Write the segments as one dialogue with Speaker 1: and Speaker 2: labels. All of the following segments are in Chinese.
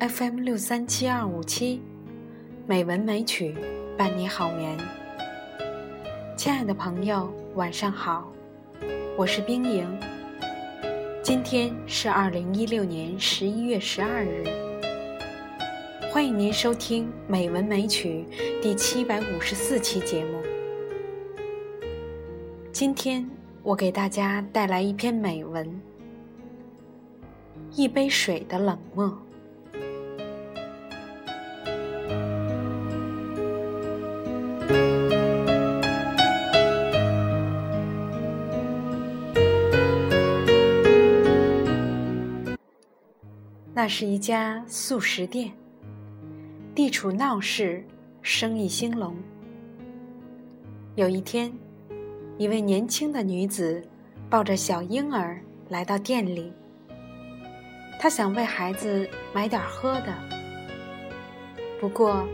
Speaker 1: fm 六三七二五七美文美曲伴你好眠。亲爱的朋友晚上好。我是冰莹。今天是二零一六年十一月十二日，欢迎您收听《美文美曲》第七百五十四期节目。今天我给大家带来一篇美文，《一杯水的冷漠》。那是一家素食店，地处闹市，生意兴隆。有一天，一位年轻的女子抱着小婴儿来到店里，她想为孩子买点喝的。不过，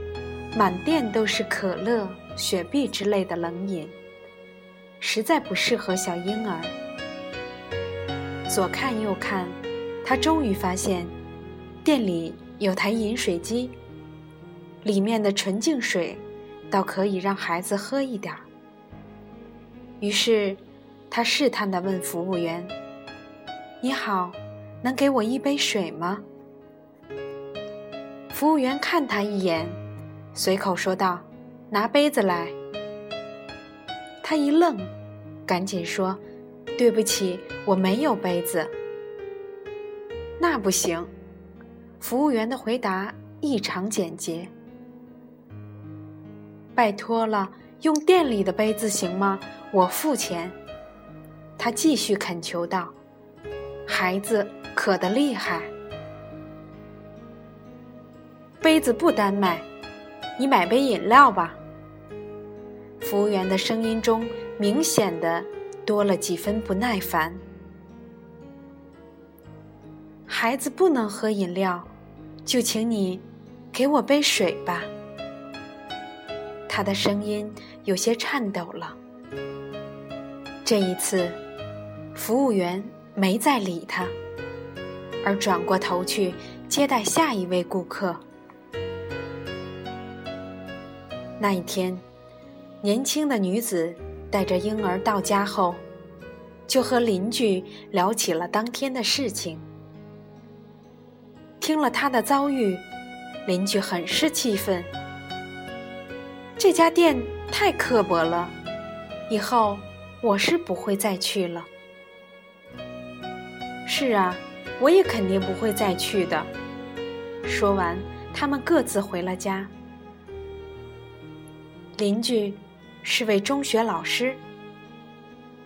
Speaker 1: 满店都是可乐、雪碧之类的冷饮，实在不适合小婴儿。左看右看，她终于发现。店里有台饮水机，里面的纯净水，倒可以让孩子喝一点儿。于是，他试探地问服务员：“你好，能给我一杯水吗？”服务员看他一眼，随口说道：“拿杯子来。”他一愣，赶紧说：“对不起，我没有杯子。”那不行。服务员的回答异常简洁：“拜托了，用店里的杯子行吗？我付钱。”他继续恳求道：“孩子渴得厉害，杯子不单卖，你买杯饮料吧。”服务员的声音中明显的多了几分不耐烦。孩子不能喝饮料。就请你给我杯水吧。他的声音有些颤抖了。这一次，服务员没再理他，而转过头去接待下一位顾客。那一天，年轻的女子带着婴儿到家后，就和邻居聊起了当天的事情。听了他的遭遇，邻居很是气愤。这家店太刻薄了，以后我是不会再去了。是啊，我也肯定不会再去的。说完，他们各自回了家。邻居是位中学老师，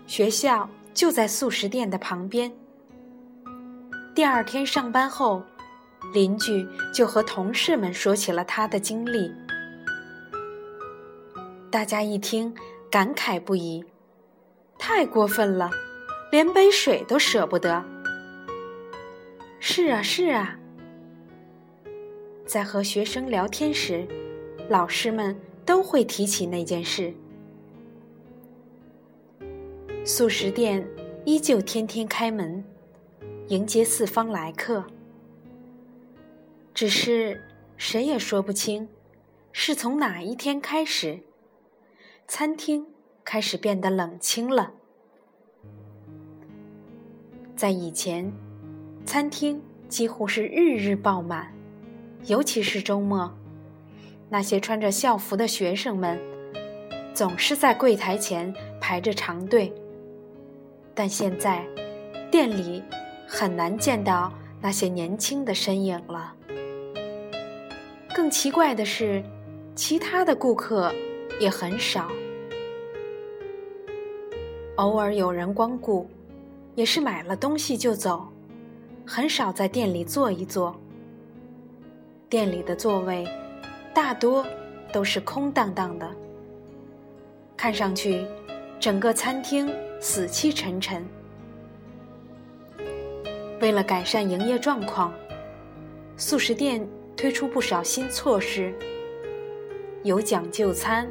Speaker 1: 学校就在素食店的旁边。第二天上班后。邻居就和同事们说起了他的经历，大家一听感慨不已，太过分了，连杯水都舍不得。是啊，是啊，在和学生聊天时，老师们都会提起那件事。素食店依旧天天开门，迎接四方来客。只是谁也说不清，是从哪一天开始，餐厅开始变得冷清了。在以前，餐厅几乎是日日爆满，尤其是周末，那些穿着校服的学生们总是在柜台前排着长队。但现在，店里很难见到那些年轻的身影了。更奇怪的是，其他的顾客也很少。偶尔有人光顾，也是买了东西就走，很少在店里坐一坐。店里的座位大多都是空荡荡的，看上去整个餐厅死气沉沉。为了改善营业状况，素食店。推出不少新措施，有奖就餐、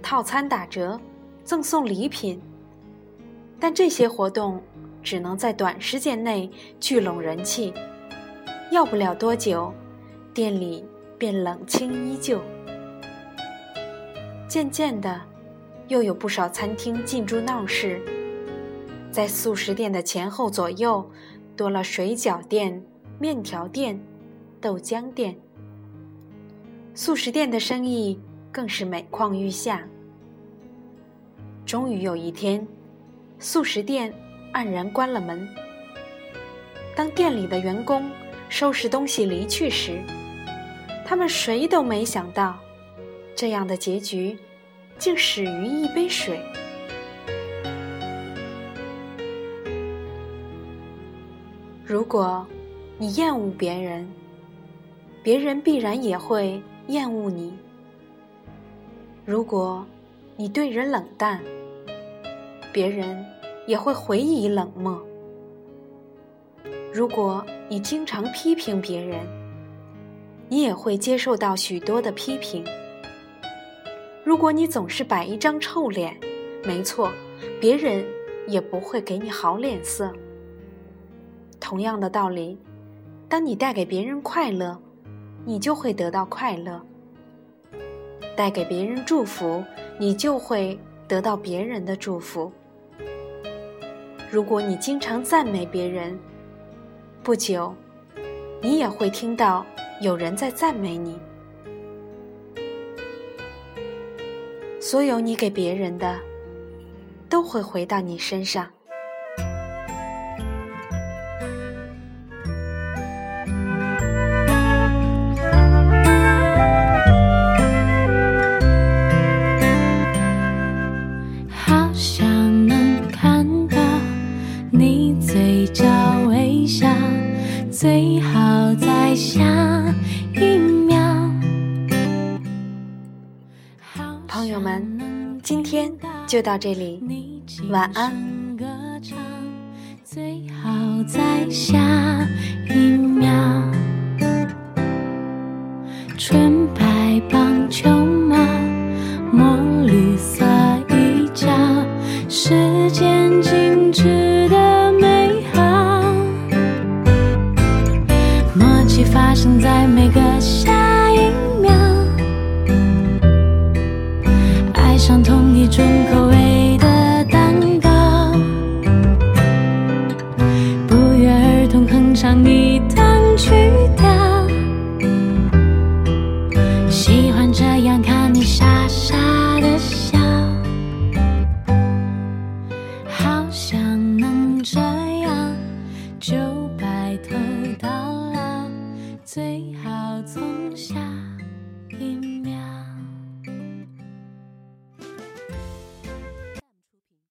Speaker 1: 套餐打折、赠送礼品，但这些活动只能在短时间内聚拢人气，要不了多久，店里便冷清依旧。渐渐的，又有不少餐厅进驻闹市，在素食店的前后左右，多了水饺店、面条店、豆浆店。素食店的生意更是每况愈下。终于有一天，素食店黯然关了门。当店里的员工收拾东西离去时，他们谁都没想到，这样的结局竟始于一杯水。如果你厌恶别人，别人必然也会厌恶你；如果你对人冷淡，别人也会回以冷漠。如果你经常批评别人，你也会接受到许多的批评。如果你总是摆一张臭脸，没错，别人也不会给你好脸色。同样的道理，当你带给别人快乐，你就会得到快乐；带给别人祝福，你就会得到别人的祝福。如果你经常赞美别人，不久，你也会听到有人在赞美你。所有你给别人的，都会回到你身上。朋友们，今天就到这里，晚安。
Speaker 2: 最好在下一秒。纯白棒球伤痛